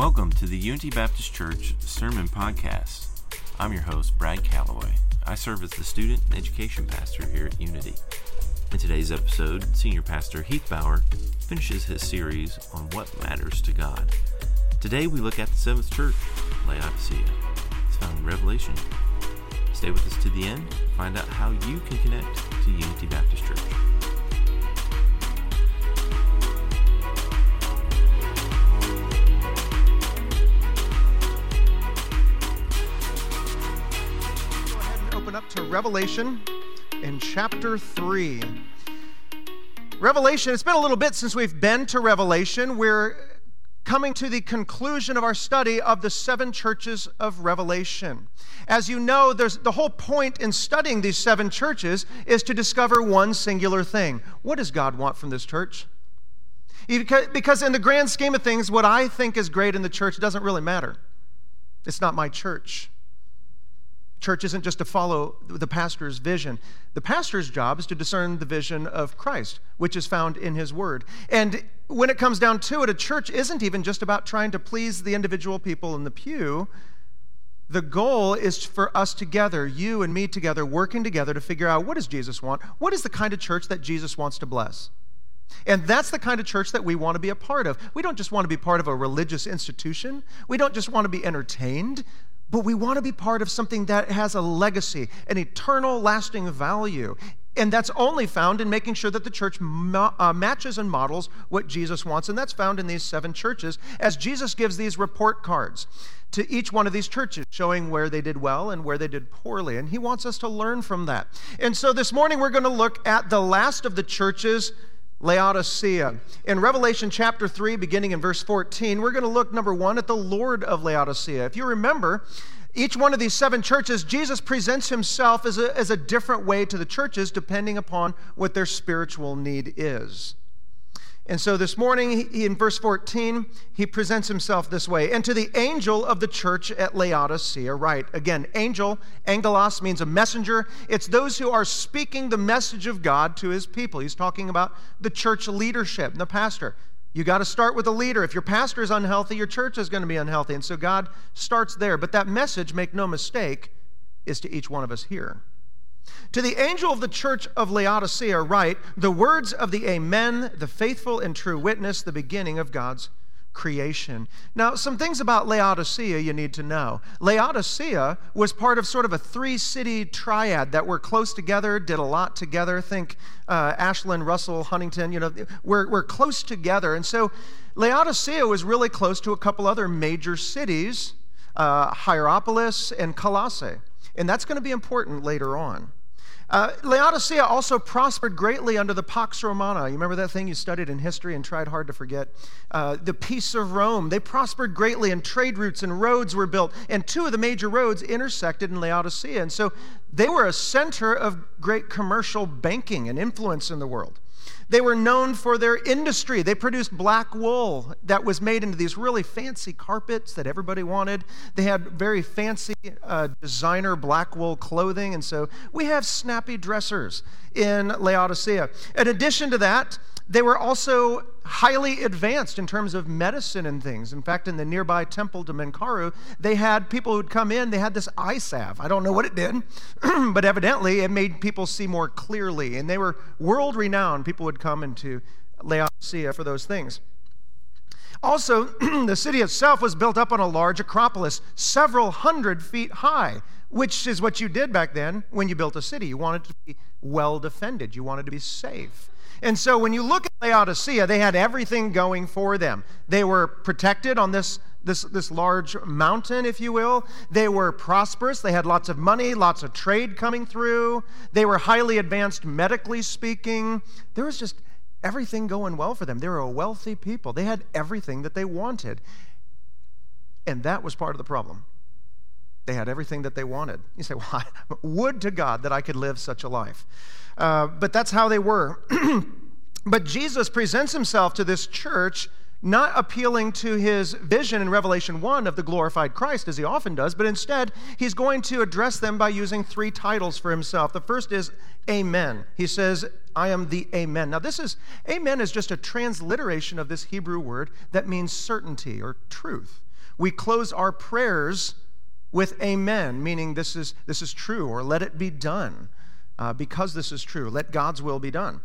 Welcome to the Unity Baptist Church Sermon Podcast. I'm your host, Brad Calloway. I serve as the student and education pastor here at Unity. In today's episode, Senior Pastor Heath Bauer finishes his series on what matters to God. Today we look at the seventh church, Laodicea. It's found in Revelation. Stay with us to the end, find out how you can connect to Unity Baptist Church. Revelation in chapter 3. Revelation, it's been a little bit since we've been to Revelation. We're coming to the conclusion of our study of the seven churches of Revelation. As you know, there's the whole point in studying these seven churches is to discover one singular thing. What does God want from this church? Because in the grand scheme of things, what I think is great in the church doesn't really matter. It's not my church. Church isn't just to follow the pastor's vision. The pastor's job is to discern the vision of Christ, which is found in his word. And when it comes down to it, a church isn't even just about trying to please the individual people in the pew. The goal is for us together, you and me together, working together to figure out what does Jesus want? What is the kind of church that Jesus wants to bless? And that's the kind of church that we want to be a part of. We don't just want to be part of a religious institution. We don't just want to be entertained but we want to be part of something that has a legacy, an eternal, lasting value. And that's only found in making sure that the church ma- uh, matches and models what Jesus wants. And that's found in these seven churches as Jesus gives these report cards to each one of these churches, showing where they did well and where they did poorly. And he wants us to learn from that. And so this morning we're going to look at the last of the churches Laodicea. In Revelation chapter 3, beginning in verse 14, we're going to look, number one, at the Lord of Laodicea. If you remember, each one of these seven churches, Jesus presents himself as a, as a different way to the churches depending upon what their spiritual need is. And so this morning, he, in verse 14, he presents himself this way. And to the angel of the church at Laodicea, right? Again, angel, angelos means a messenger. It's those who are speaking the message of God to his people. He's talking about the church leadership, the pastor. You got to start with a leader. If your pastor is unhealthy, your church is going to be unhealthy. And so God starts there. But that message, make no mistake, is to each one of us here. To the angel of the church of Laodicea, write the words of the Amen, the faithful and true witness, the beginning of God's creation. Now, some things about Laodicea you need to know. Laodicea was part of sort of a three city triad that were close together, did a lot together. Think uh, Ashland, Russell, Huntington, you know, we're, we're close together. And so Laodicea was really close to a couple other major cities, uh, Hierapolis and Colossae. And that's going to be important later on. Uh, Laodicea also prospered greatly under the Pax Romana. You remember that thing you studied in history and tried hard to forget? Uh, the peace of Rome. They prospered greatly, and trade routes and roads were built. And two of the major roads intersected in Laodicea. And so they were a center of great commercial banking and influence in the world. They were known for their industry. They produced black wool that was made into these really fancy carpets that everybody wanted. They had very fancy uh, designer black wool clothing. And so we have snappy dressers in Laodicea. In addition to that, they were also highly advanced in terms of medicine and things. In fact, in the nearby temple to Menkaru, they had people who'd come in, they had this eye salve. I don't know what it did, but evidently it made people see more clearly. And they were world renowned. People would come into Laodicea for those things. Also, the city itself was built up on a large acropolis, several hundred feet high, which is what you did back then when you built a city. You wanted to be well defended, you wanted to be safe. And so when you look at Laodicea, they had everything going for them. They were protected on this, this, this large mountain, if you will. They were prosperous. They had lots of money, lots of trade coming through. They were highly advanced medically speaking. There was just everything going well for them. They were a wealthy people. They had everything that they wanted. And that was part of the problem. They had everything that they wanted. You say, well, would to God that I could live such a life. Uh, but that's how they were. but Jesus presents himself to this church not appealing to his vision in Revelation 1 of the glorified Christ, as he often does, but instead, he's going to address them by using three titles for himself. The first is Amen. He says, I am the Amen. Now, this is, Amen is just a transliteration of this Hebrew word that means certainty or truth. We close our prayers with amen, meaning this is, this is true, or let it be done. Uh, because this is true, let God's will be done.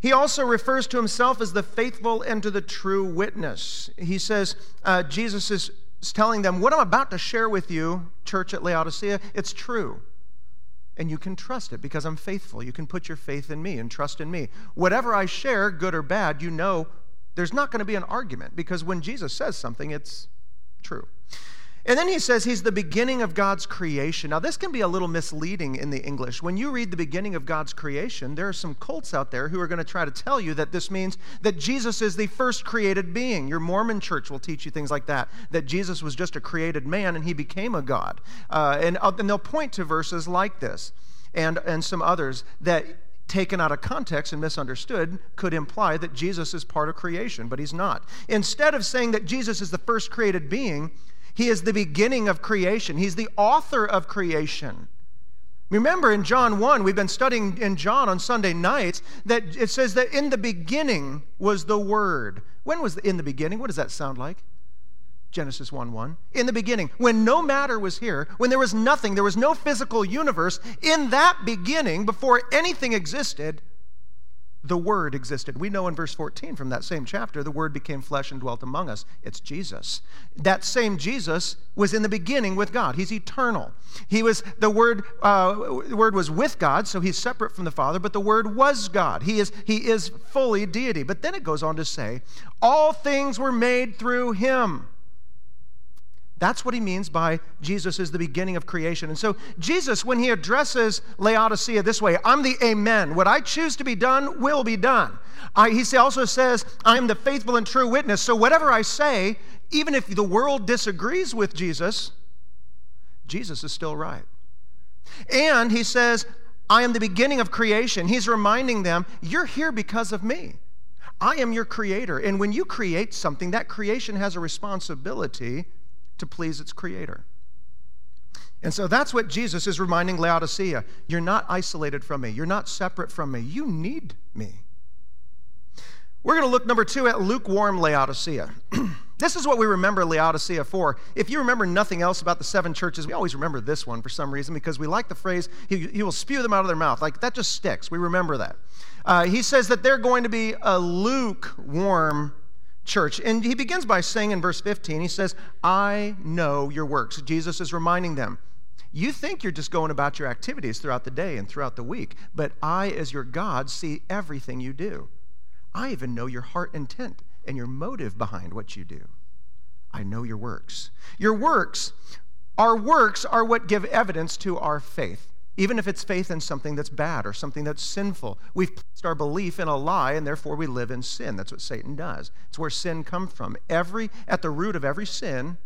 He also refers to himself as the faithful and to the true witness. He says, uh, Jesus is telling them, What I'm about to share with you, church at Laodicea, it's true. And you can trust it because I'm faithful. You can put your faith in me and trust in me. Whatever I share, good or bad, you know there's not going to be an argument because when Jesus says something, it's true. And then he says he's the beginning of God's creation. Now, this can be a little misleading in the English. When you read the beginning of God's creation, there are some cults out there who are going to try to tell you that this means that Jesus is the first created being. Your Mormon church will teach you things like that, that Jesus was just a created man and he became a God. Uh, and, uh, and they'll point to verses like this and, and some others that taken out of context and misunderstood, could imply that Jesus is part of creation, but he's not. Instead of saying that Jesus is the first created being, he is the beginning of creation, He's the author of creation. Remember in John 1, we've been studying in John on Sunday nights, that it says that in the beginning was the Word. When was the, in the beginning? What does that sound like? Genesis 1 1. In the beginning, when no matter was here, when there was nothing, there was no physical universe, in that beginning, before anything existed, the Word existed. We know in verse 14 from that same chapter, the Word became flesh and dwelt among us. It's Jesus. That same Jesus was in the beginning with God. He's eternal. He was the Word. Uh, word was with God, so he's separate from the Father. But the Word was God. He is he is fully deity. But then it goes on to say, all things were made through Him. That's what he means by Jesus is the beginning of creation. And so, Jesus, when he addresses Laodicea this way, I'm the Amen. What I choose to be done will be done. I, he also says, I am the faithful and true witness. So, whatever I say, even if the world disagrees with Jesus, Jesus is still right. And he says, I am the beginning of creation. He's reminding them, You're here because of me. I am your creator. And when you create something, that creation has a responsibility to please its creator. And so that's what Jesus is reminding Laodicea. You're not isolated from me. You're not separate from me. You need me. We're going to look, number two, at lukewarm Laodicea. this is what we remember Laodicea for. If you remember nothing else about the seven churches, we always remember this one for some reason because we like the phrase, he, he will spew them out of their mouth. Like that just sticks. We remember that. Uh, he says that they're going to be a lukewarm church. And he begins by saying in verse 15, he says, I know your works. Jesus is reminding them, you think you're just going about your activities throughout the day and throughout the week, but I, as your God, see everything you do. I even know your heart intent and your motive behind what you do. I know your works. Your works, our works are what give evidence to our faith even if it's faith in something that's bad or something that's sinful. We've placed our belief in a lie and therefore we live in sin. That's what Satan does. It's where sin comes from. Every at the root of every sin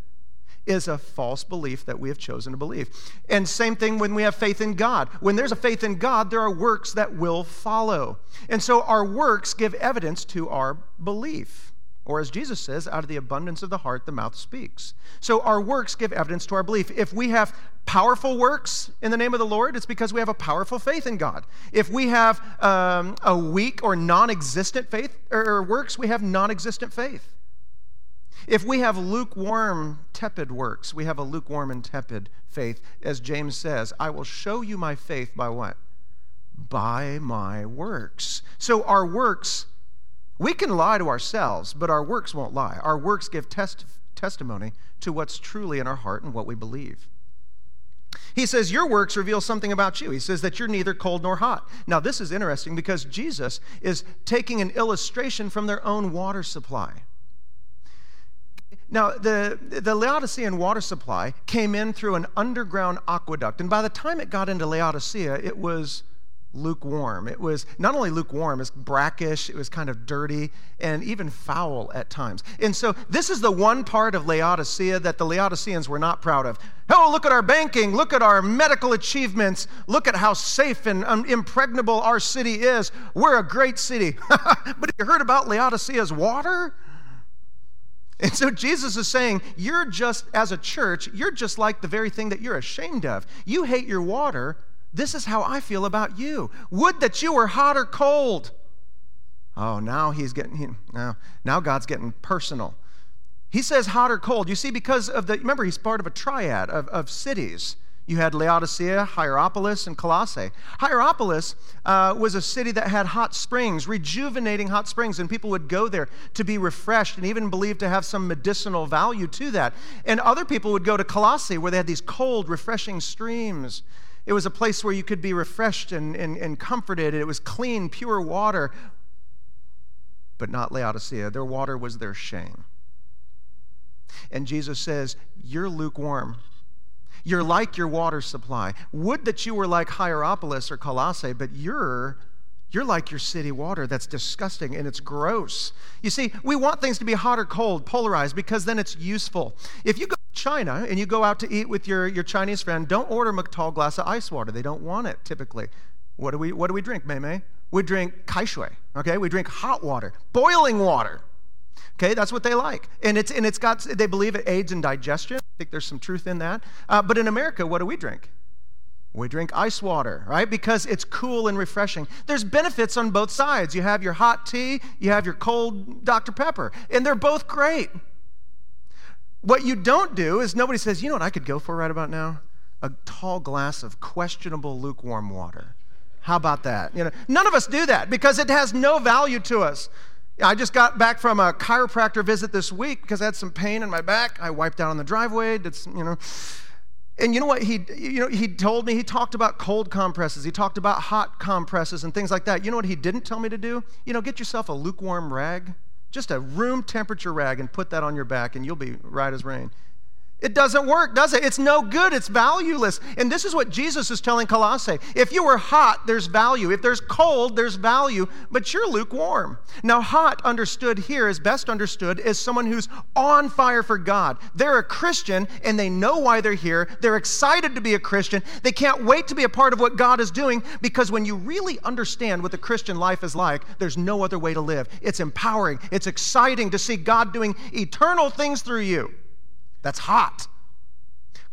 is a false belief that we have chosen to believe. And same thing when we have faith in God. When there's a faith in God, there are works that will follow. And so our works give evidence to our belief. Or as Jesus says, out of the abundance of the heart, the mouth speaks. So our works give evidence to our belief. If we have powerful works in the name of the Lord, it's because we have a powerful faith in God. If we have um, a weak or non existent faith or works, we have non existent faith. If we have lukewarm, tepid works, we have a lukewarm and tepid faith. As James says, I will show you my faith by what? By my works. So our works we can lie to ourselves, but our works won't lie. Our works give test, testimony to what's truly in our heart and what we believe. He says, Your works reveal something about you. He says that you're neither cold nor hot. Now, this is interesting because Jesus is taking an illustration from their own water supply. Now, the, the Laodicean water supply came in through an underground aqueduct, and by the time it got into Laodicea, it was lukewarm. It was not only lukewarm, it's brackish, it was kind of dirty, and even foul at times. And so, this is the one part of Laodicea that the Laodiceans were not proud of. Oh, look at our banking, look at our medical achievements, look at how safe and um, impregnable our city is. We're a great city. but have you heard about Laodicea's water? And so Jesus is saying, You're just, as a church, you're just like the very thing that you're ashamed of. You hate your water, this is how I feel about you. Would that you were hot or cold. Oh, now he's getting, now, now God's getting personal. He says hot or cold. You see, because of the, remember, he's part of a triad of, of cities. You had Laodicea, Hierapolis, and Colossae. Hierapolis uh, was a city that had hot springs, rejuvenating hot springs, and people would go there to be refreshed and even believed to have some medicinal value to that. And other people would go to Colossae where they had these cold, refreshing streams. It was a place where you could be refreshed and, and, and comforted. It was clean, pure water, but not Laodicea. Their water was their shame. And Jesus says, You're lukewarm. You're like your water supply. Would that you were like Hierapolis or Colossae, but you're you're like your city water that's disgusting and it's gross. You see, we want things to be hot or cold, polarized, because then it's useful. If you go to China and you go out to eat with your, your Chinese friend, don't order a tall glass of ice water. They don't want it typically. What do we, what do we drink, Mei Mei? We drink kaishui, okay? We drink hot water, boiling water. Okay, that's what they like. And it's, and it's got, they believe it aids in digestion. I think there's some truth in that. Uh, but in America, what do we drink? We drink ice water, right? Because it's cool and refreshing. There's benefits on both sides. You have your hot tea, you have your cold Dr. Pepper, and they're both great. What you don't do is nobody says, you know what I could go for right about now? A tall glass of questionable lukewarm water. How about that? You know, none of us do that because it has no value to us. I just got back from a chiropractor visit this week because I had some pain in my back. I wiped out on the driveway, did some, you know. And you know what he you know he told me he talked about cold compresses, he talked about hot compresses and things like that. You know what he didn't tell me to do? You know, get yourself a lukewarm rag, just a room temperature rag and put that on your back and you'll be right as rain. It doesn't work, does it? It's no good. It's valueless. And this is what Jesus is telling Colossae. If you were hot, there's value. If there's cold, there's value, but you're lukewarm. Now, hot understood here is best understood as someone who's on fire for God. They're a Christian and they know why they're here. They're excited to be a Christian. They can't wait to be a part of what God is doing because when you really understand what the Christian life is like, there's no other way to live. It's empowering, it's exciting to see God doing eternal things through you. That's hot.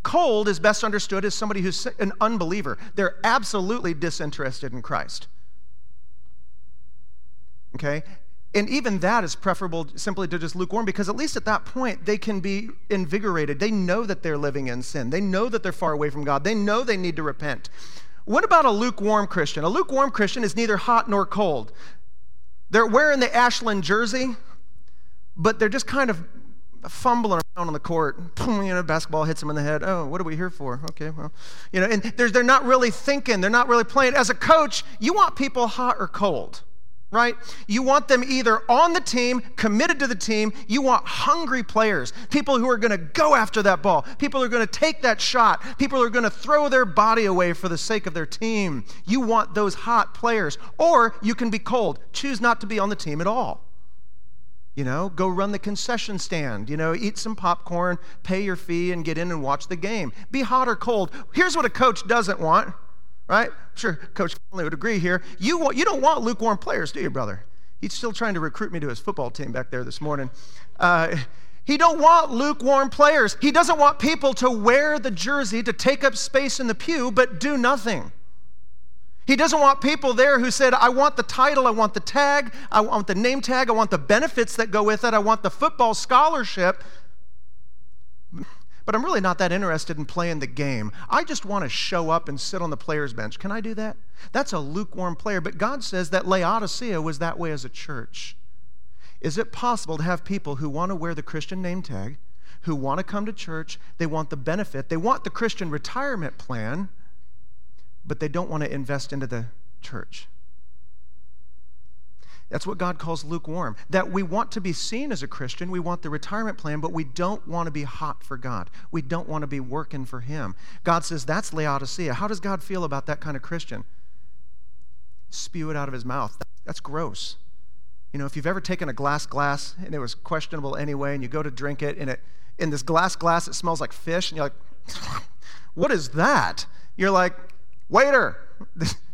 Cold is best understood as somebody who's an unbeliever. They're absolutely disinterested in Christ. Okay? And even that is preferable simply to just lukewarm because at least at that point they can be invigorated. They know that they're living in sin. They know that they're far away from God. They know they need to repent. What about a lukewarm Christian? A lukewarm Christian is neither hot nor cold. They're wearing the Ashland jersey, but they're just kind of fumbling on the court. Boom, you know, basketball hits them in the head. Oh, what are we here for? Okay, well, you know, and they're not really thinking. They're not really playing. As a coach, you want people hot or cold, right? You want them either on the team, committed to the team. You want hungry players, people who are going to go after that ball, people who are going to take that shot, people who are going to throw their body away for the sake of their team. You want those hot players. Or you can be cold. Choose not to be on the team at all. You know, go run the concession stand, you know, eat some popcorn, pay your fee, and get in and watch the game. Be hot or cold. Here's what a coach doesn't want, right? I'm sure Coach Conley would agree here. You, want, you don't want lukewarm players, do you, brother? He's still trying to recruit me to his football team back there this morning. Uh, he don't want lukewarm players. He doesn't want people to wear the jersey to take up space in the pew but do nothing. He doesn't want people there who said, I want the title, I want the tag, I want the name tag, I want the benefits that go with it, I want the football scholarship. But I'm really not that interested in playing the game. I just want to show up and sit on the player's bench. Can I do that? That's a lukewarm player. But God says that Laodicea was that way as a church. Is it possible to have people who want to wear the Christian name tag, who want to come to church, they want the benefit, they want the Christian retirement plan? But they don't want to invest into the church. That's what God calls lukewarm. That we want to be seen as a Christian, we want the retirement plan, but we don't want to be hot for God. We don't want to be working for Him. God says that's Laodicea. How does God feel about that kind of Christian? Spew it out of His mouth. That's gross. You know, if you've ever taken a glass glass and it was questionable anyway, and you go to drink it, and it in this glass glass it smells like fish, and you're like, what is that? You're like, Waiter,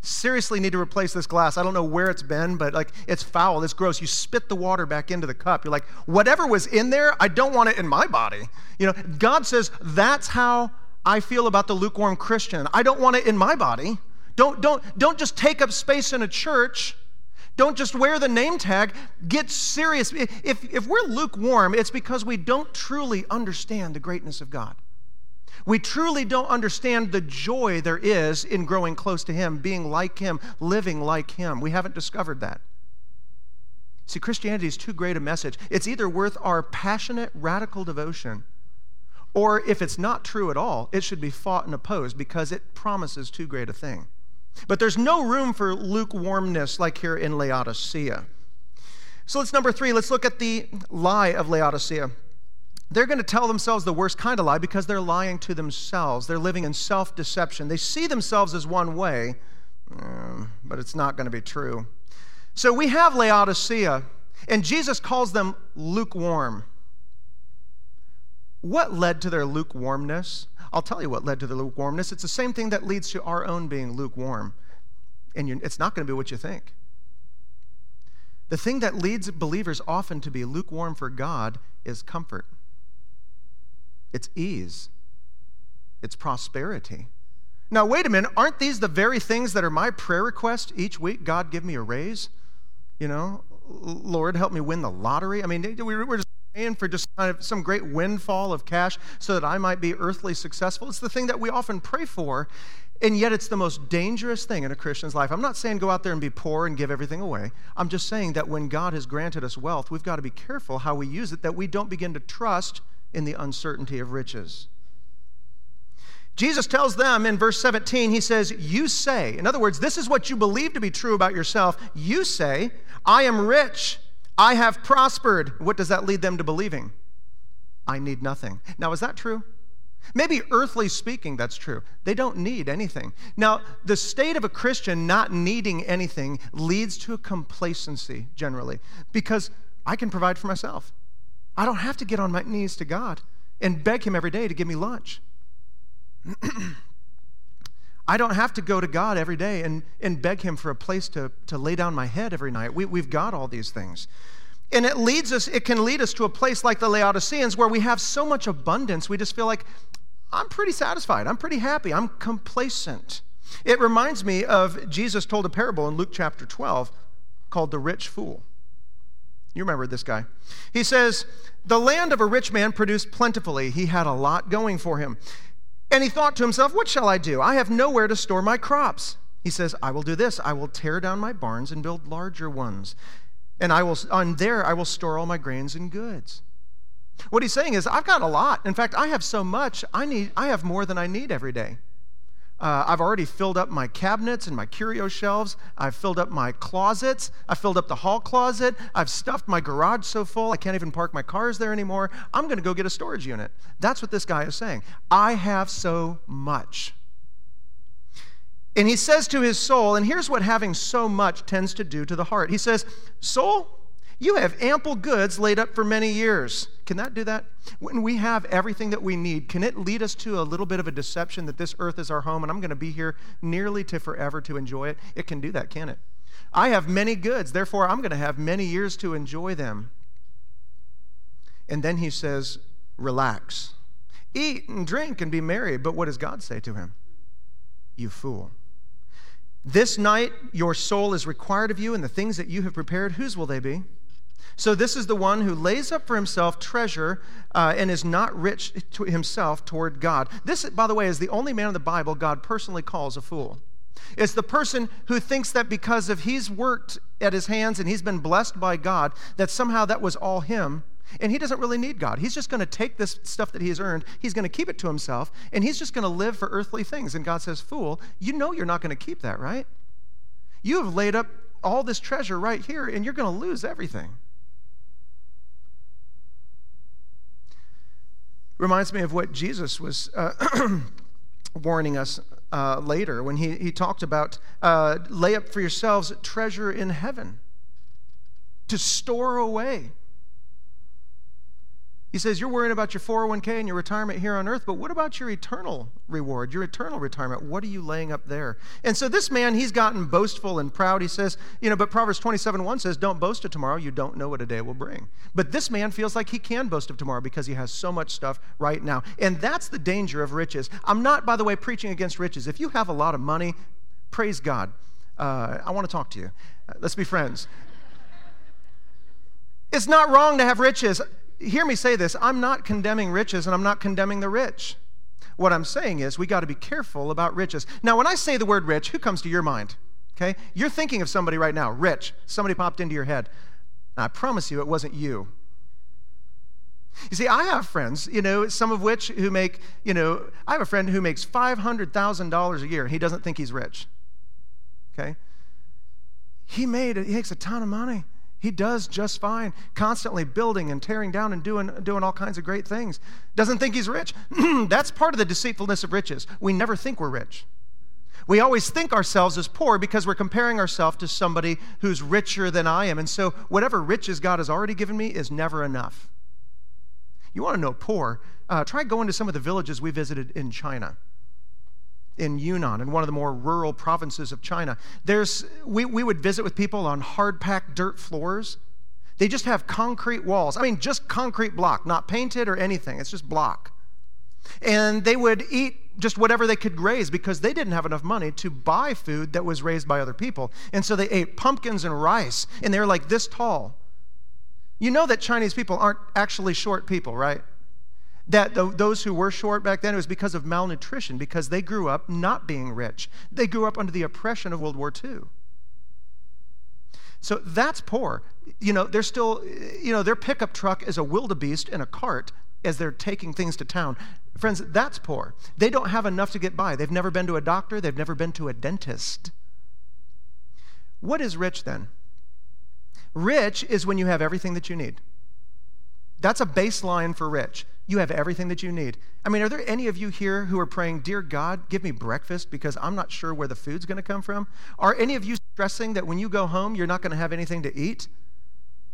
seriously need to replace this glass. I don't know where it's been, but like it's foul, it's gross. You spit the water back into the cup. You're like, whatever was in there, I don't want it in my body. You know, God says that's how I feel about the lukewarm Christian. I don't want it in my body. Don't don't don't just take up space in a church. Don't just wear the name tag, get serious. If, if we're lukewarm, it's because we don't truly understand the greatness of God. We truly don't understand the joy there is in growing close to Him, being like Him, living like Him. We haven't discovered that. See, Christianity is too great a message. It's either worth our passionate, radical devotion, or if it's not true at all, it should be fought and opposed because it promises too great a thing. But there's no room for lukewarmness like here in Laodicea. So let's number three, let's look at the lie of Laodicea. They're going to tell themselves the worst kind of lie because they're lying to themselves. They're living in self deception. They see themselves as one way, um, but it's not going to be true. So we have Laodicea, and Jesus calls them lukewarm. What led to their lukewarmness? I'll tell you what led to the lukewarmness. It's the same thing that leads to our own being lukewarm. And it's not going to be what you think. The thing that leads believers often to be lukewarm for God is comfort, it's ease, it's prosperity. Now, wait a minute, aren't these the very things that are my prayer request each week? God, give me a raise. You know, Lord, help me win the lottery. I mean, we're just praying for just kind of some great windfall of cash so that I might be earthly successful. It's the thing that we often pray for, and yet it's the most dangerous thing in a Christian's life. I'm not saying go out there and be poor and give everything away. I'm just saying that when God has granted us wealth, we've got to be careful how we use it, that we don't begin to trust in the uncertainty of riches. Jesus tells them in verse 17, he says, You say, in other words, this is what you believe to be true about yourself. You say, I am rich I have prospered. What does that lead them to believing? I need nothing. Now, is that true? Maybe earthly speaking, that's true. They don't need anything. Now, the state of a Christian not needing anything leads to a complacency generally because I can provide for myself. I don't have to get on my knees to God and beg Him every day to give me lunch. I don't have to go to God every day and, and beg Him for a place to, to lay down my head every night. We, we've got all these things. And it leads us, it can lead us to a place like the Laodiceans where we have so much abundance, we just feel like, I'm pretty satisfied. I'm pretty happy. I'm complacent. It reminds me of Jesus told a parable in Luke chapter 12 called the rich fool. You remember this guy. He says, The land of a rich man produced plentifully. He had a lot going for him. And he thought to himself, What shall I do? I have nowhere to store my crops. He says, I will do this. I will tear down my barns and build larger ones. And I will, on there, I will store all my grains and goods. What he's saying is, I've got a lot. In fact, I have so much, I, need, I have more than I need every day. Uh, I've already filled up my cabinets and my curio shelves. I've filled up my closets. I filled up the hall closet. I've stuffed my garage so full I can't even park my cars there anymore. I'm going to go get a storage unit. That's what this guy is saying. I have so much. And he says to his soul, and here's what having so much tends to do to the heart. He says, Soul, you have ample goods laid up for many years. Can that do that? When we have everything that we need, can it lead us to a little bit of a deception that this earth is our home and I'm going to be here nearly to forever to enjoy it? It can do that, can it? I have many goods, therefore I'm going to have many years to enjoy them. And then he says, Relax. Eat and drink and be merry. But what does God say to him? You fool. This night your soul is required of you, and the things that you have prepared, whose will they be? So, this is the one who lays up for himself treasure uh, and is not rich to himself toward God. This, by the way, is the only man in the Bible God personally calls a fool. It's the person who thinks that because of he's worked at his hands and he's been blessed by God, that somehow that was all him. And he doesn't really need God. He's just going to take this stuff that he has earned, he's going to keep it to himself, and he's just going to live for earthly things. And God says, Fool, you know you're not going to keep that, right? You have laid up all this treasure right here, and you're going to lose everything. Reminds me of what Jesus was uh, warning us uh, later when he, he talked about uh, lay up for yourselves treasure in heaven to store away he says, You're worrying about your 401k and your retirement here on earth, but what about your eternal reward, your eternal retirement? What are you laying up there? And so this man, he's gotten boastful and proud. He says, You know, but Proverbs 27 1 says, Don't boast of tomorrow. You don't know what a day will bring. But this man feels like he can boast of tomorrow because he has so much stuff right now. And that's the danger of riches. I'm not, by the way, preaching against riches. If you have a lot of money, praise God. Uh, I want to talk to you. Uh, let's be friends. It's not wrong to have riches. Hear me say this I'm not condemning riches and I'm not condemning the rich. What I'm saying is we got to be careful about riches. Now, when I say the word rich, who comes to your mind? Okay? You're thinking of somebody right now, rich. Somebody popped into your head. I promise you it wasn't you. You see, I have friends, you know, some of which who make, you know, I have a friend who makes $500,000 a year he doesn't think he's rich. Okay? He made, he makes a ton of money. He does just fine, constantly building and tearing down and doing, doing all kinds of great things. Doesn't think he's rich. That's part of the deceitfulness of riches. We never think we're rich. We always think ourselves as poor because we're comparing ourselves to somebody who's richer than I am. And so, whatever riches God has already given me is never enough. You want to know poor? Uh, try going to some of the villages we visited in China in Yunnan, in one of the more rural provinces of China. There's, we, we would visit with people on hard packed dirt floors. They just have concrete walls. I mean, just concrete block, not painted or anything. It's just block. And they would eat just whatever they could raise because they didn't have enough money to buy food that was raised by other people. And so they ate pumpkins and rice, and they're like this tall. You know that Chinese people aren't actually short people, right? That those who were short back then, it was because of malnutrition, because they grew up not being rich. They grew up under the oppression of World War II. So that's poor. You know, they're still, you know, their pickup truck is a wildebeest in a cart as they're taking things to town. Friends, that's poor. They don't have enough to get by. They've never been to a doctor, they've never been to a dentist. What is rich then? Rich is when you have everything that you need. That's a baseline for rich. You have everything that you need. I mean, are there any of you here who are praying, Dear God, give me breakfast because I'm not sure where the food's going to come from? Are any of you stressing that when you go home, you're not going to have anything to eat?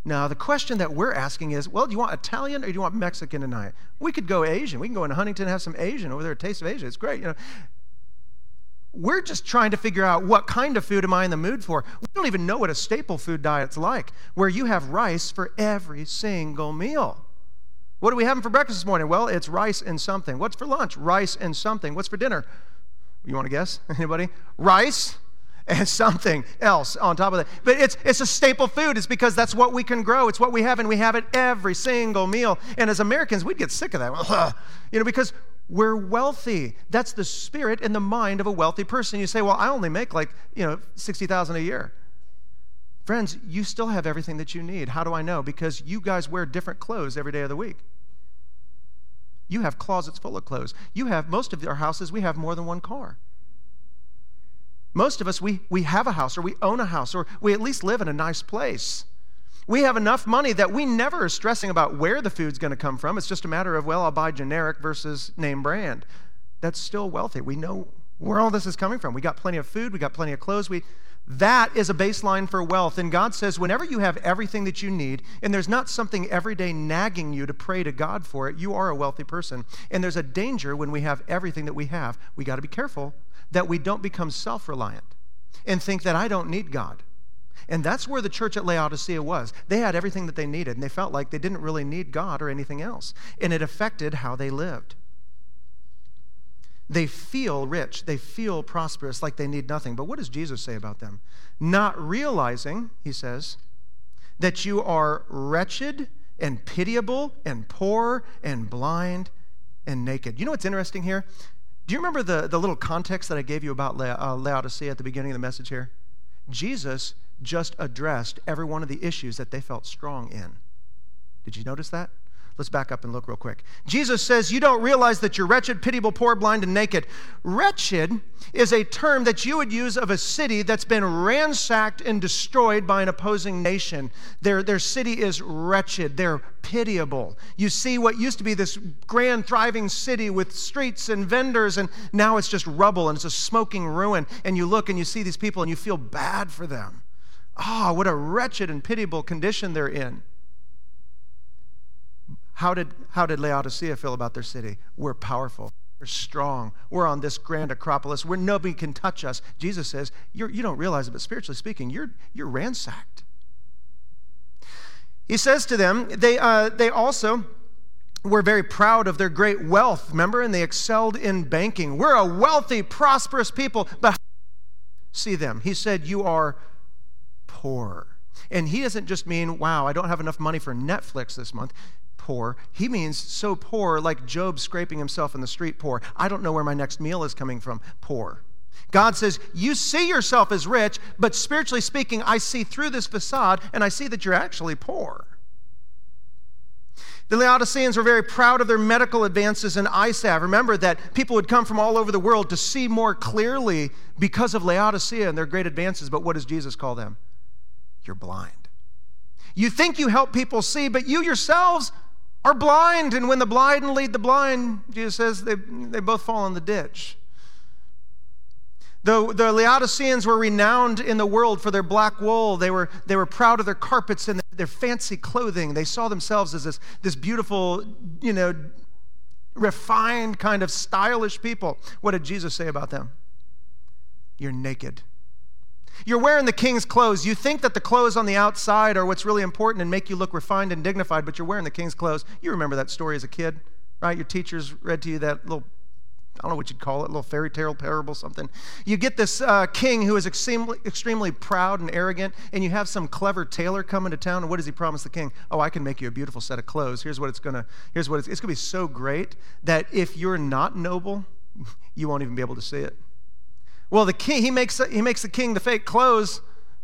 Now, the question that we're asking is, well, do you want Italian or do you want Mexican tonight? We could go Asian. We can go into Huntington and have some Asian over there, taste of Asia. It's great. You know, we're just trying to figure out what kind of food am I in the mood for. We don't even know what a staple food diet's like, where you have rice for every single meal. What are we having for breakfast this morning? Well, it's rice and something. What's for lunch? Rice and something. What's for dinner? You want to guess? Anybody? Rice and something else on top of that. But it's, it's a staple food. It's because that's what we can grow. It's what we have, and we have it every single meal. And as Americans, we'd get sick of that. you know, because we're wealthy. That's the spirit and the mind of a wealthy person. You say, well, I only make like, you know, 60,000 a year. Friends, you still have everything that you need. How do I know? Because you guys wear different clothes every day of the week. You have closets full of clothes. You have, most of our houses, we have more than one car. Most of us, we, we have a house or we own a house or we at least live in a nice place. We have enough money that we never are stressing about where the food's going to come from. It's just a matter of, well, I'll buy generic versus name brand. That's still wealthy. We know where all this is coming from. We got plenty of food, we got plenty of clothes. We, that is a baseline for wealth. And God says, whenever you have everything that you need, and there's not something every day nagging you to pray to God for it, you are a wealthy person. And there's a danger when we have everything that we have. We got to be careful that we don't become self reliant and think that I don't need God. And that's where the church at Laodicea was. They had everything that they needed, and they felt like they didn't really need God or anything else. And it affected how they lived. They feel rich, they feel prosperous, like they need nothing. But what does Jesus say about them? Not realizing, he says, that you are wretched and pitiable and poor and blind and naked. You know what's interesting here? Do you remember the, the little context that I gave you about La- uh, Laodicea at the beginning of the message here? Jesus just addressed every one of the issues that they felt strong in. Did you notice that? Let's back up and look real quick. Jesus says, You don't realize that you're wretched, pitiable, poor, blind, and naked. Wretched is a term that you would use of a city that's been ransacked and destroyed by an opposing nation. Their, their city is wretched, they're pitiable. You see what used to be this grand, thriving city with streets and vendors, and now it's just rubble and it's a smoking ruin. And you look and you see these people and you feel bad for them. Ah, oh, what a wretched and pitiable condition they're in. How did, how did Laodicea feel about their city? We're powerful. We're strong. We're on this grand Acropolis where nobody can touch us. Jesus says, you're, you do not realize it, but spiritually speaking, you're, you're ransacked. He says to them, they, uh, they also were very proud of their great wealth, remember? And they excelled in banking. We're a wealthy, prosperous people, but see them. He said, You are poor. And he doesn't just mean, wow, I don't have enough money for Netflix this month. Poor. He means so poor, like Job scraping himself in the street, poor. I don't know where my next meal is coming from, poor. God says, You see yourself as rich, but spiritually speaking, I see through this facade and I see that you're actually poor. The Laodiceans were very proud of their medical advances in salve. Remember that people would come from all over the world to see more clearly because of Laodicea and their great advances. But what does Jesus call them? You're blind. You think you help people see, but you yourselves are blind. And when the blind lead the blind, Jesus says they, they both fall in the ditch. The, the Laodiceans were renowned in the world for their black wool. They were, they were proud of their carpets and their fancy clothing. They saw themselves as this, this beautiful, you know, refined, kind of stylish people. What did Jesus say about them? You're naked. You're wearing the king's clothes. You think that the clothes on the outside are what's really important and make you look refined and dignified, but you're wearing the king's clothes. You remember that story as a kid, right? Your teachers read to you that little I don't know what you'd call it, little fairy tale parable, something. You get this uh, king who is extremely, extremely proud and arrogant, and you have some clever tailor coming to town, and what does he promise the king? Oh, I can make you a beautiful set of clothes. Here's what it's gonna. Here's what it's, it's gonna be so great that if you're not noble, you won't even be able to see it. Well, the king he makes he makes the king the fake clothes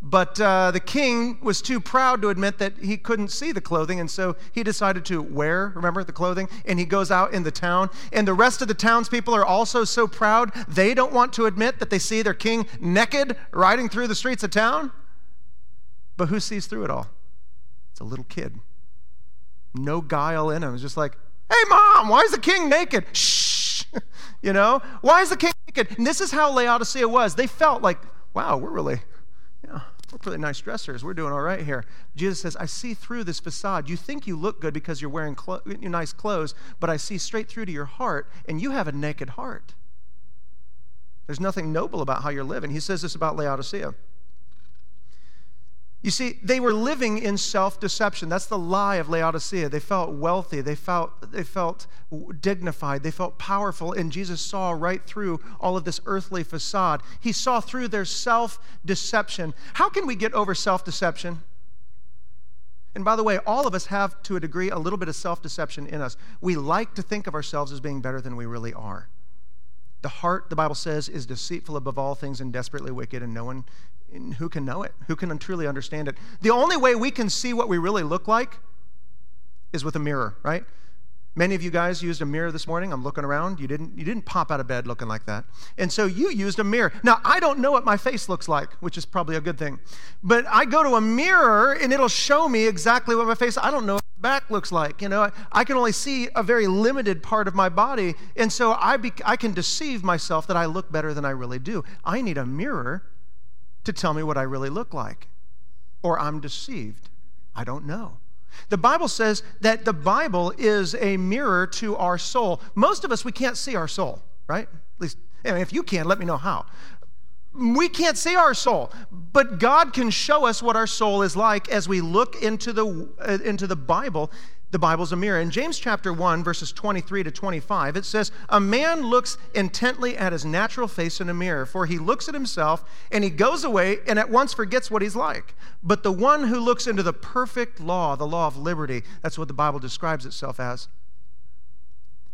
but uh, the king was too proud to admit that he couldn't see the clothing, and so he decided to wear, remember, the clothing, and he goes out in the town. And the rest of the townspeople are also so proud, they don't want to admit that they see their king naked riding through the streets of town. But who sees through it all? It's a little kid. No guile in him. It's just like, hey, mom, why is the king naked? Shh. you know, why is the king And this is how Laodicea was. They felt like, wow, we're really yeah, we're pretty nice dressers. We're doing all right here. Jesus says, I see through this facade. You think you look good because you're wearing clo- nice clothes, but I see straight through to your heart, and you have a naked heart. There's nothing noble about how you're living. He says this about Laodicea. You see, they were living in self deception. That's the lie of Laodicea. They felt wealthy, they felt, they felt dignified, they felt powerful, and Jesus saw right through all of this earthly facade. He saw through their self deception. How can we get over self deception? And by the way, all of us have, to a degree, a little bit of self deception in us. We like to think of ourselves as being better than we really are. The heart, the Bible says, is deceitful above all things and desperately wicked, and no one who can know it? Who can truly understand it? The only way we can see what we really look like is with a mirror, right? Many of you guys used a mirror this morning. I'm looking around. You didn't, you didn't pop out of bed looking like that. And so you used a mirror. Now, I don't know what my face looks like, which is probably a good thing. But I go to a mirror and it'll show me exactly what my face, I don't know what the back looks like. You know, I, I can only see a very limited part of my body. And so I, be, I can deceive myself that I look better than I really do. I need a mirror to tell me what I really look like. Or I'm deceived. I don't know. The Bible says that the Bible is a mirror to our soul. Most of us, we can't see our soul, right? At least, I mean, if you can, let me know how. We can't see our soul, but God can show us what our soul is like as we look into the, uh, into the Bible the Bible's a mirror. In James chapter 1, verses 23 to 25, it says, A man looks intently at his natural face in a mirror, for he looks at himself and he goes away and at once forgets what he's like. But the one who looks into the perfect law, the law of liberty, that's what the Bible describes itself as.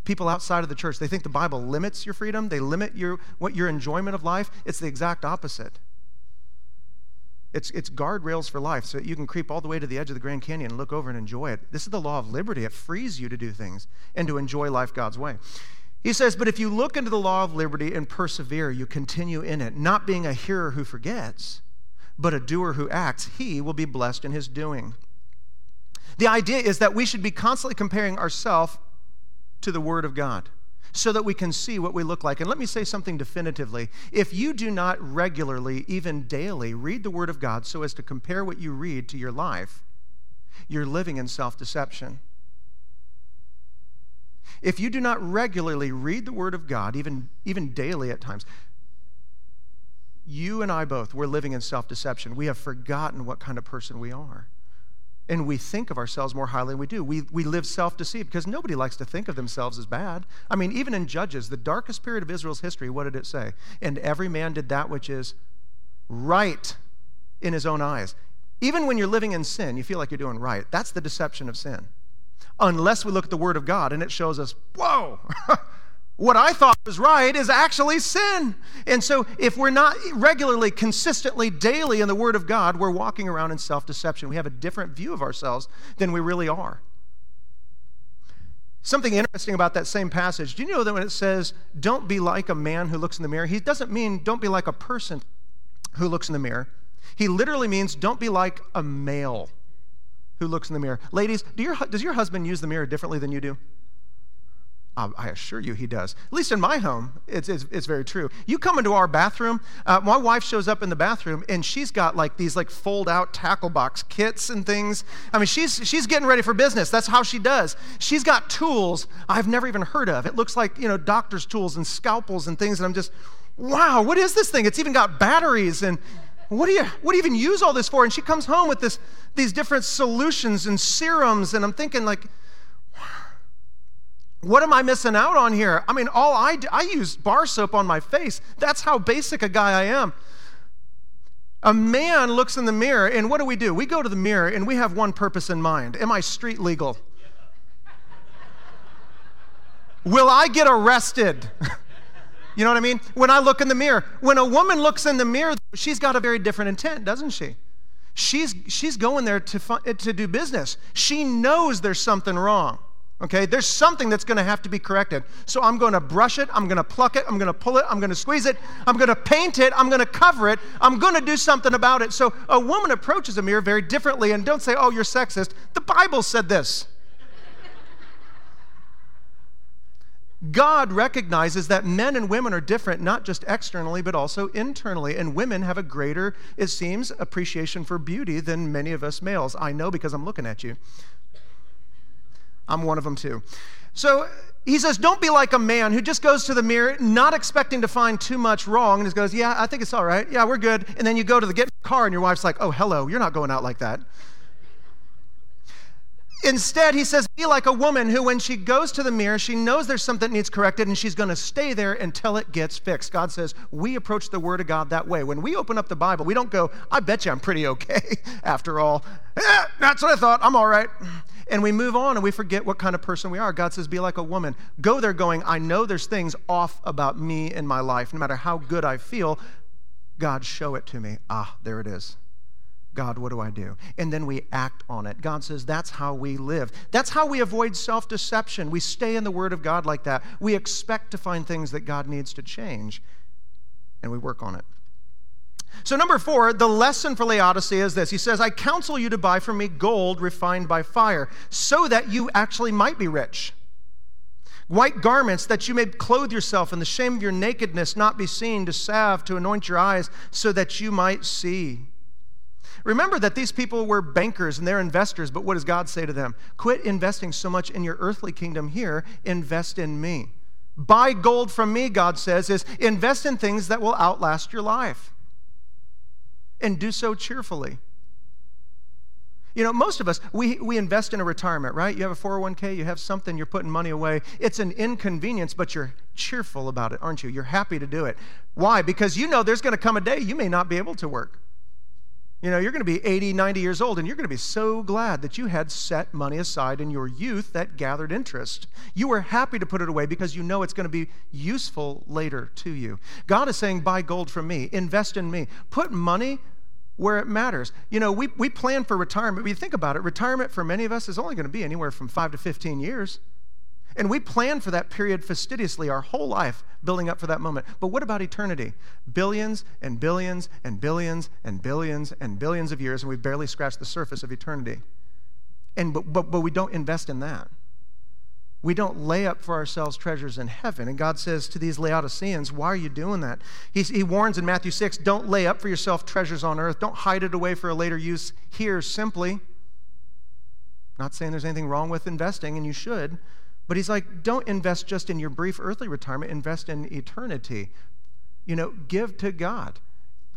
People outside of the church, they think the Bible limits your freedom, they limit your, what, your enjoyment of life. It's the exact opposite. It's, it's guardrails for life so that you can creep all the way to the edge of the Grand Canyon and look over and enjoy it. This is the law of liberty. It frees you to do things and to enjoy life God's way. He says, But if you look into the law of liberty and persevere, you continue in it, not being a hearer who forgets, but a doer who acts, he will be blessed in his doing. The idea is that we should be constantly comparing ourselves to the Word of God so that we can see what we look like. And let me say something definitively. If you do not regularly, even daily, read the Word of God so as to compare what you read to your life, you're living in self deception. If you do not regularly read the Word of God, even, even daily at times, you and I both, we're living in self deception. We have forgotten what kind of person we are and we think of ourselves more highly than we do. We, we live self deceived because nobody likes to think of themselves as bad. I mean, even in Judges, the darkest period of Israel's history, what did it say? And every man did that which is right in his own eyes. Even when you're living in sin, you feel like you're doing right. That's the deception of sin. Unless we look at the Word of God and it shows us, whoa, what I thought was right is actually sin. And so, if we're not regularly, consistently, daily in the Word of God, we're walking around in self deception. We have a different view of ourselves than we really are. Something interesting about that same passage. Do you know that when it says, don't be like a man who looks in the mirror, he doesn't mean don't be like a person who looks in the mirror. He literally means don't be like a male who looks in the mirror. Ladies, do your, does your husband use the mirror differently than you do? I assure you he does. At least in my home, it's, it's, it's very true. You come into our bathroom, uh, my wife shows up in the bathroom and she's got like these like fold out tackle box kits and things. I mean, she's, she's getting ready for business. That's how she does. She's got tools I've never even heard of. It looks like, you know, doctor's tools and scalpels and things. And I'm just, wow, what is this thing? It's even got batteries and what do you what do you even use all this for? And she comes home with this, these different solutions and serums. And I'm thinking like, what am I missing out on here? I mean, all I do, I use bar soap on my face. That's how basic a guy I am. A man looks in the mirror, and what do we do? We go to the mirror and we have one purpose in mind Am I street legal? Will I get arrested? you know what I mean? When I look in the mirror. When a woman looks in the mirror, she's got a very different intent, doesn't she? She's, she's going there to, to do business. She knows there's something wrong. Okay, there's something that's going to have to be corrected. So I'm going to brush it, I'm going to pluck it, I'm going to pull it, I'm going to squeeze it, I'm going to paint it, I'm going to cover it, I'm going to do something about it. So a woman approaches a mirror very differently, and don't say, oh, you're sexist. The Bible said this. God recognizes that men and women are different, not just externally, but also internally. And women have a greater, it seems, appreciation for beauty than many of us males. I know because I'm looking at you. I'm one of them too. So he says, Don't be like a man who just goes to the mirror, not expecting to find too much wrong, and just goes, Yeah, I think it's all right. Yeah, we're good. And then you go to the get car, and your wife's like, Oh, hello, you're not going out like that. Instead, he says, Be like a woman who, when she goes to the mirror, she knows there's something that needs corrected, and she's going to stay there until it gets fixed. God says, We approach the Word of God that way. When we open up the Bible, we don't go, I bet you I'm pretty okay after all. Eh, that's what I thought. I'm all right and we move on and we forget what kind of person we are. God says, Be like a woman. Go there going, I know there's things off about me in my life. No matter how good I feel, God, show it to me. Ah, there it is. God, what do I do? And then we act on it. God says that's how we live. That's how we avoid self deception. We stay in the Word of God like that. We expect to find things that God needs to change, and we work on it. So, number four, the lesson for Laodicea is this He says, I counsel you to buy from me gold refined by fire, so that you actually might be rich. White garments, that you may clothe yourself, and the shame of your nakedness not be seen, to salve, to anoint your eyes, so that you might see. Remember that these people were bankers and they're investors, but what does God say to them? Quit investing so much in your earthly kingdom here, invest in me. Buy gold from me, God says, is invest in things that will outlast your life and do so cheerfully. You know, most of us, we, we invest in a retirement, right? You have a 401k, you have something, you're putting money away. It's an inconvenience, but you're cheerful about it, aren't you? You're happy to do it. Why? Because you know there's going to come a day you may not be able to work. You know, you're going to be 80, 90 years old, and you're going to be so glad that you had set money aside in your youth that gathered interest. You were happy to put it away because you know it's going to be useful later to you. God is saying, buy gold from me, invest in me, put money where it matters. You know, we, we plan for retirement. When you think about it, retirement for many of us is only going to be anywhere from five to 15 years. And we plan for that period fastidiously our whole life, building up for that moment. But what about eternity? Billions and billions and billions and billions and billions of years, and we've barely scratched the surface of eternity. And, but, but, but we don't invest in that. We don't lay up for ourselves treasures in heaven. And God says to these Laodiceans, Why are you doing that? He, he warns in Matthew 6 don't lay up for yourself treasures on earth. Don't hide it away for a later use here simply. Not saying there's anything wrong with investing, and you should. But he's like, don't invest just in your brief earthly retirement, invest in eternity. You know, give to God.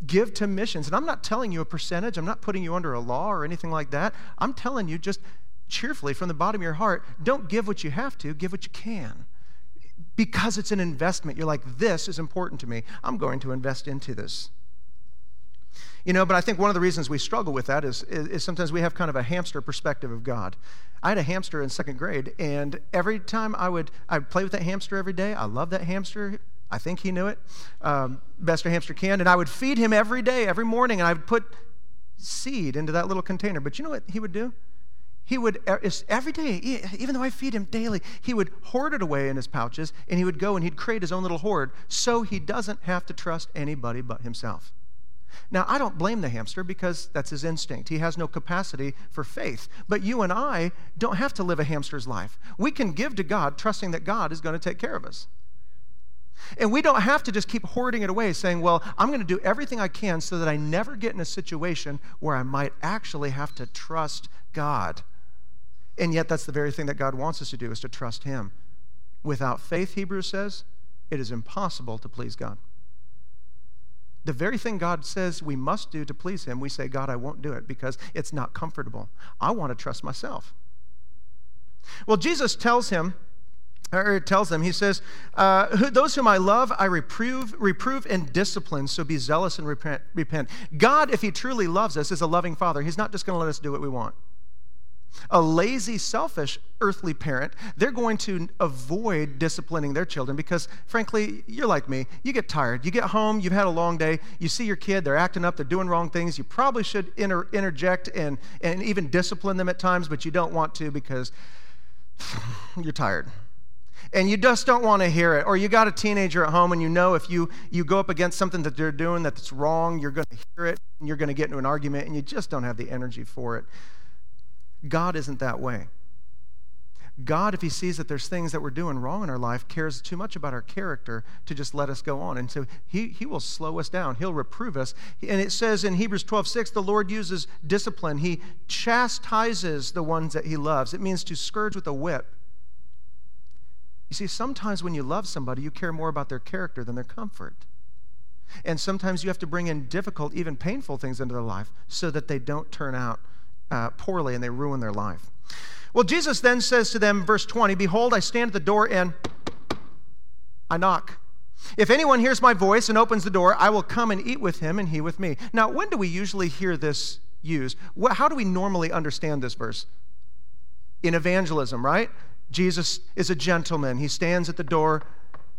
Give to missions. And I'm not telling you a percentage, I'm not putting you under a law or anything like that. I'm telling you just cheerfully from the bottom of your heart, don't give what you have to, give what you can. Because it's an investment. You're like, this is important to me. I'm going to invest into this. You know, but I think one of the reasons we struggle with that is, is, is, sometimes we have kind of a hamster perspective of God. I had a hamster in second grade, and every time I would I'd play with that hamster every day. I love that hamster. I think he knew it, um, best a hamster can. And I would feed him every day, every morning, and I would put seed into that little container. But you know what he would do? He would, every day, even though I feed him daily, he would hoard it away in his pouches and he would go and he'd create his own little hoard so he doesn't have to trust anybody but himself. Now, I don't blame the hamster because that's his instinct. He has no capacity for faith. But you and I don't have to live a hamster's life. We can give to God trusting that God is going to take care of us. And we don't have to just keep hoarding it away, saying, Well, I'm going to do everything I can so that I never get in a situation where I might actually have to trust God. And yet, that's the very thing that God wants us to do, is to trust Him. Without faith, Hebrews says, it is impossible to please God. The very thing God says we must do to please Him, we say, God, I won't do it because it's not comfortable. I want to trust myself. Well, Jesus tells him, or tells them, he says, uh, Those whom I love, I reprove, reprove and discipline, so be zealous and repent, repent. God, if He truly loves us, is a loving Father. He's not just going to let us do what we want. A lazy, selfish earthly parent, they're going to avoid disciplining their children because, frankly, you're like me. You get tired. You get home, you've had a long day, you see your kid, they're acting up, they're doing wrong things. You probably should inter- interject and, and even discipline them at times, but you don't want to because you're tired. And you just don't want to hear it. Or you got a teenager at home and you know if you you go up against something that they're doing that's wrong you're going to hear it and you're going to get into an argument and you just don't have the energy for it God isn't that way. God, if He sees that there's things that we're doing wrong in our life, cares too much about our character to just let us go on. And so He, he will slow us down. He'll reprove us. And it says in Hebrews 12 6, the Lord uses discipline. He chastises the ones that He loves. It means to scourge with a whip. You see, sometimes when you love somebody, you care more about their character than their comfort. And sometimes you have to bring in difficult, even painful things into their life so that they don't turn out uh, poorly and they ruin their life. Well, Jesus then says to them, verse 20, Behold, I stand at the door and I knock. If anyone hears my voice and opens the door, I will come and eat with him and he with me. Now, when do we usually hear this used? How do we normally understand this verse? In evangelism, right? Jesus is a gentleman. He stands at the door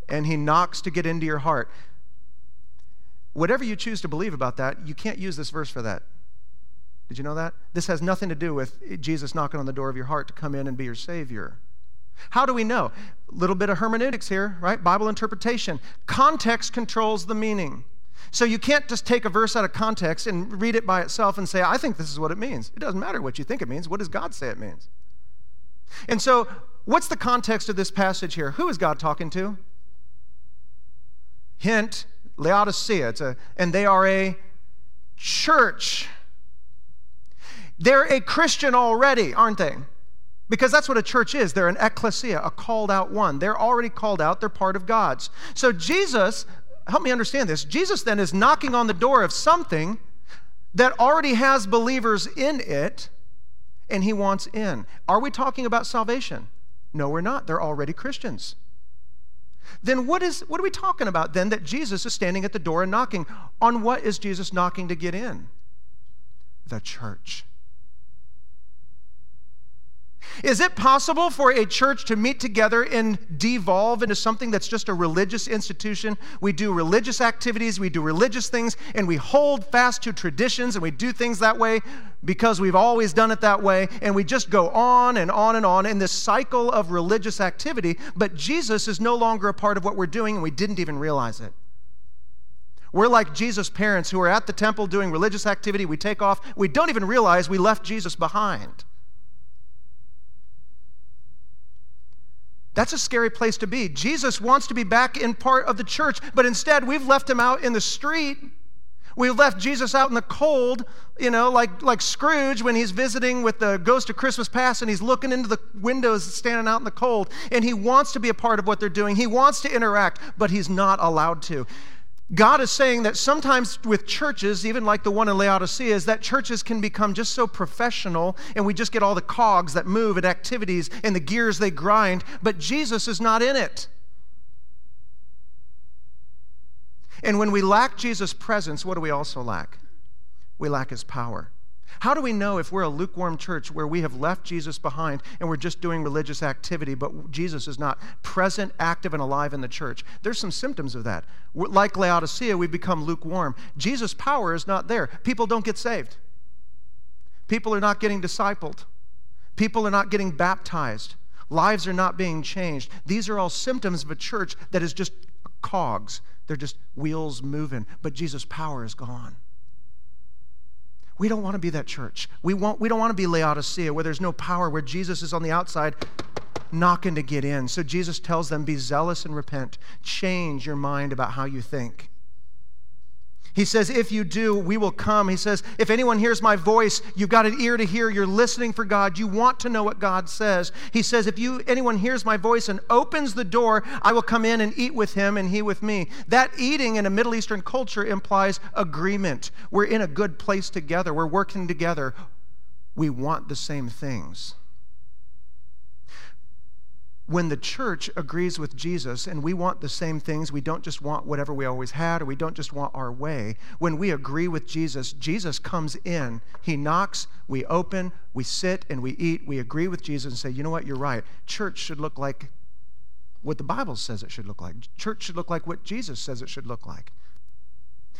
and he knocks to get into your heart. Whatever you choose to believe about that, you can't use this verse for that. Did you know that? This has nothing to do with Jesus knocking on the door of your heart to come in and be your Savior. How do we know? A little bit of hermeneutics here, right? Bible interpretation. Context controls the meaning. So you can't just take a verse out of context and read it by itself and say, I think this is what it means. It doesn't matter what you think it means. What does God say it means? And so, what's the context of this passage here? Who is God talking to? Hint, Laodicea. It's a, and they are a church. They're a Christian already, aren't they? Because that's what a church is. They're an ecclesia, a called out one. They're already called out, they're part of God's. So Jesus, help me understand this. Jesus then is knocking on the door of something that already has believers in it, and he wants in. Are we talking about salvation? No, we're not. They're already Christians. Then what is what are we talking about then that Jesus is standing at the door and knocking? On what is Jesus knocking to get in? The church. Is it possible for a church to meet together and devolve into something that's just a religious institution? We do religious activities, we do religious things, and we hold fast to traditions and we do things that way because we've always done it that way, and we just go on and on and on in this cycle of religious activity, but Jesus is no longer a part of what we're doing and we didn't even realize it. We're like Jesus' parents who are at the temple doing religious activity. We take off, we don't even realize we left Jesus behind. That's a scary place to be. Jesus wants to be back in part of the church, but instead we've left him out in the street. We've left Jesus out in the cold, you know, like, like Scrooge when he's visiting with the ghost of Christmas past and he's looking into the windows standing out in the cold. And he wants to be a part of what they're doing. He wants to interact, but he's not allowed to. God is saying that sometimes with churches, even like the one in Laodicea, is that churches can become just so professional and we just get all the cogs that move and activities and the gears they grind, but Jesus is not in it. And when we lack Jesus' presence, what do we also lack? we lack his power. How do we know if we're a lukewarm church where we have left Jesus behind and we're just doing religious activity, but Jesus is not present, active, and alive in the church? There's some symptoms of that. Like Laodicea, we become lukewarm. Jesus' power is not there. People don't get saved, people are not getting discipled, people are not getting baptized, lives are not being changed. These are all symptoms of a church that is just cogs, they're just wheels moving, but Jesus' power is gone. We don't want to be that church. We, want, we don't want to be Laodicea where there's no power, where Jesus is on the outside knocking to get in. So Jesus tells them, Be zealous and repent. Change your mind about how you think. He says, If you do, we will come. He says, If anyone hears my voice, you've got an ear to hear. You're listening for God. You want to know what God says. He says, If you anyone hears my voice and opens the door, I will come in and eat with him and he with me. That eating in a Middle Eastern culture implies agreement. We're in a good place together, we're working together. We want the same things when the church agrees with Jesus and we want the same things, we don't just want whatever we always had or we don't just want our way. When we agree with Jesus, Jesus comes in. He knocks, we open, we sit and we eat. We agree with Jesus and say, you know what, you're right. Church should look like what the Bible says it should look like. Church should look like what Jesus says it should look like.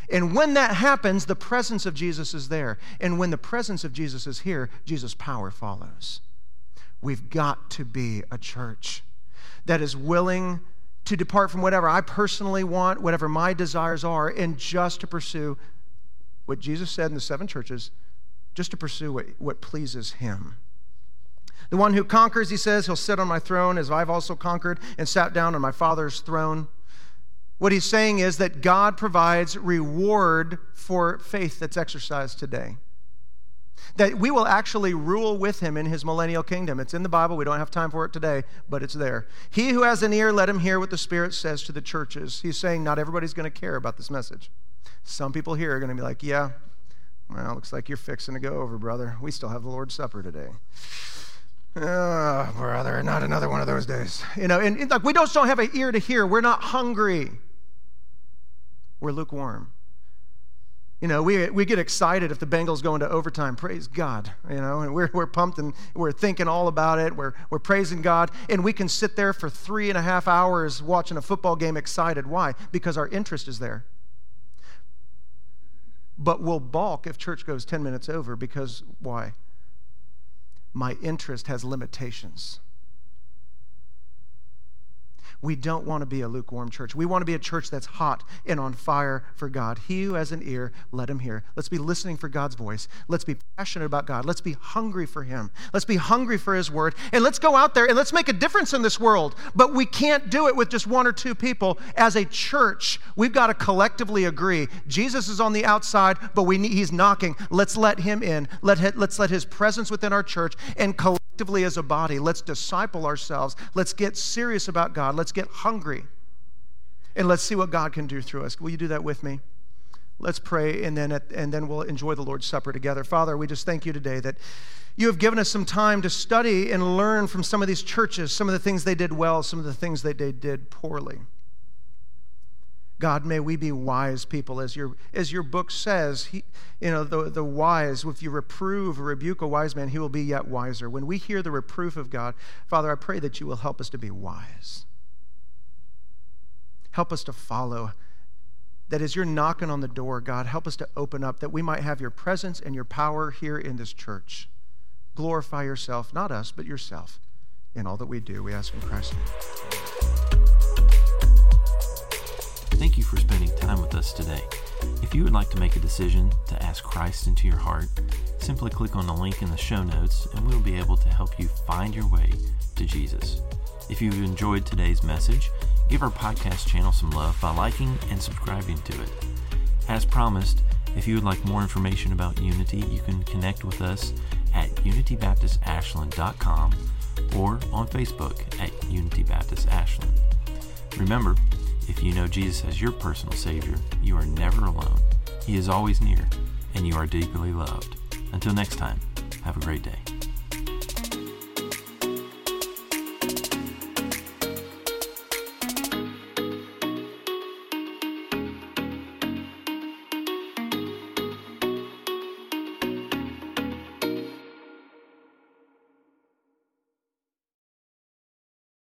And when that happens, the presence of Jesus is there. And when the presence of Jesus is here, Jesus' power follows. We've got to be a church that is willing to depart from whatever I personally want, whatever my desires are, and just to pursue what Jesus said in the seven churches, just to pursue what, what pleases Him. The one who conquers, he says, he'll sit on my throne as I've also conquered and sat down on my Father's throne. What he's saying is that God provides reward for faith that's exercised today that we will actually rule with him in his millennial kingdom. It's in the Bible. We don't have time for it today, but it's there. He who has an ear, let him hear what the Spirit says to the churches. He's saying not everybody's going to care about this message. Some people here are going to be like, yeah, well, looks like you're fixing to go over, brother. We still have the Lord's Supper today. Oh, brother, not another one of those days. You know, and, and like we don't, don't have an ear to hear. We're not hungry. We're lukewarm. You know, we, we get excited if the Bengals go into overtime. Praise God. You know, and we're, we're pumped and we're thinking all about it. We're, we're praising God. And we can sit there for three and a half hours watching a football game excited. Why? Because our interest is there. But we'll balk if church goes 10 minutes over because why? My interest has limitations. We don't want to be a lukewarm church. We want to be a church that's hot and on fire for God. He who has an ear, let him hear. Let's be listening for God's voice. Let's be passionate about God. Let's be hungry for Him. Let's be hungry for His word. And let's go out there and let's make a difference in this world. But we can't do it with just one or two people. As a church, we've got to collectively agree. Jesus is on the outside, but we need, He's knocking. Let's let Him in. Let, let's let His presence within our church and collectively as a body, let's disciple ourselves. Let's get serious about God. Let's get hungry. And let's see what God can do through us. Will you do that with me? Let's pray, and then, at, and then we'll enjoy the Lord's Supper together. Father, we just thank you today that you have given us some time to study and learn from some of these churches, some of the things they did well, some of the things they did poorly. God, may we be wise people, as your, as your book says. He, you know, the, the wise, if you reprove or rebuke a wise man, he will be yet wiser. When we hear the reproof of God, Father, I pray that you will help us to be wise. Help us to follow. That as you're knocking on the door, God, help us to open up that we might have your presence and your power here in this church. Glorify yourself, not us, but yourself in all that we do. We ask in Christ's name. Thank you for spending time with us today. If you would like to make a decision to ask Christ into your heart, simply click on the link in the show notes and we'll be able to help you find your way to Jesus. If you've enjoyed today's message, give our podcast channel some love by liking and subscribing to it. As promised, if you would like more information about Unity, you can connect with us at unitybaptistashland.com or on Facebook at Unity Baptist Ashland. Remember, if you know Jesus as your personal Savior, you are never alone. He is always near, and you are deeply loved. Until next time, have a great day.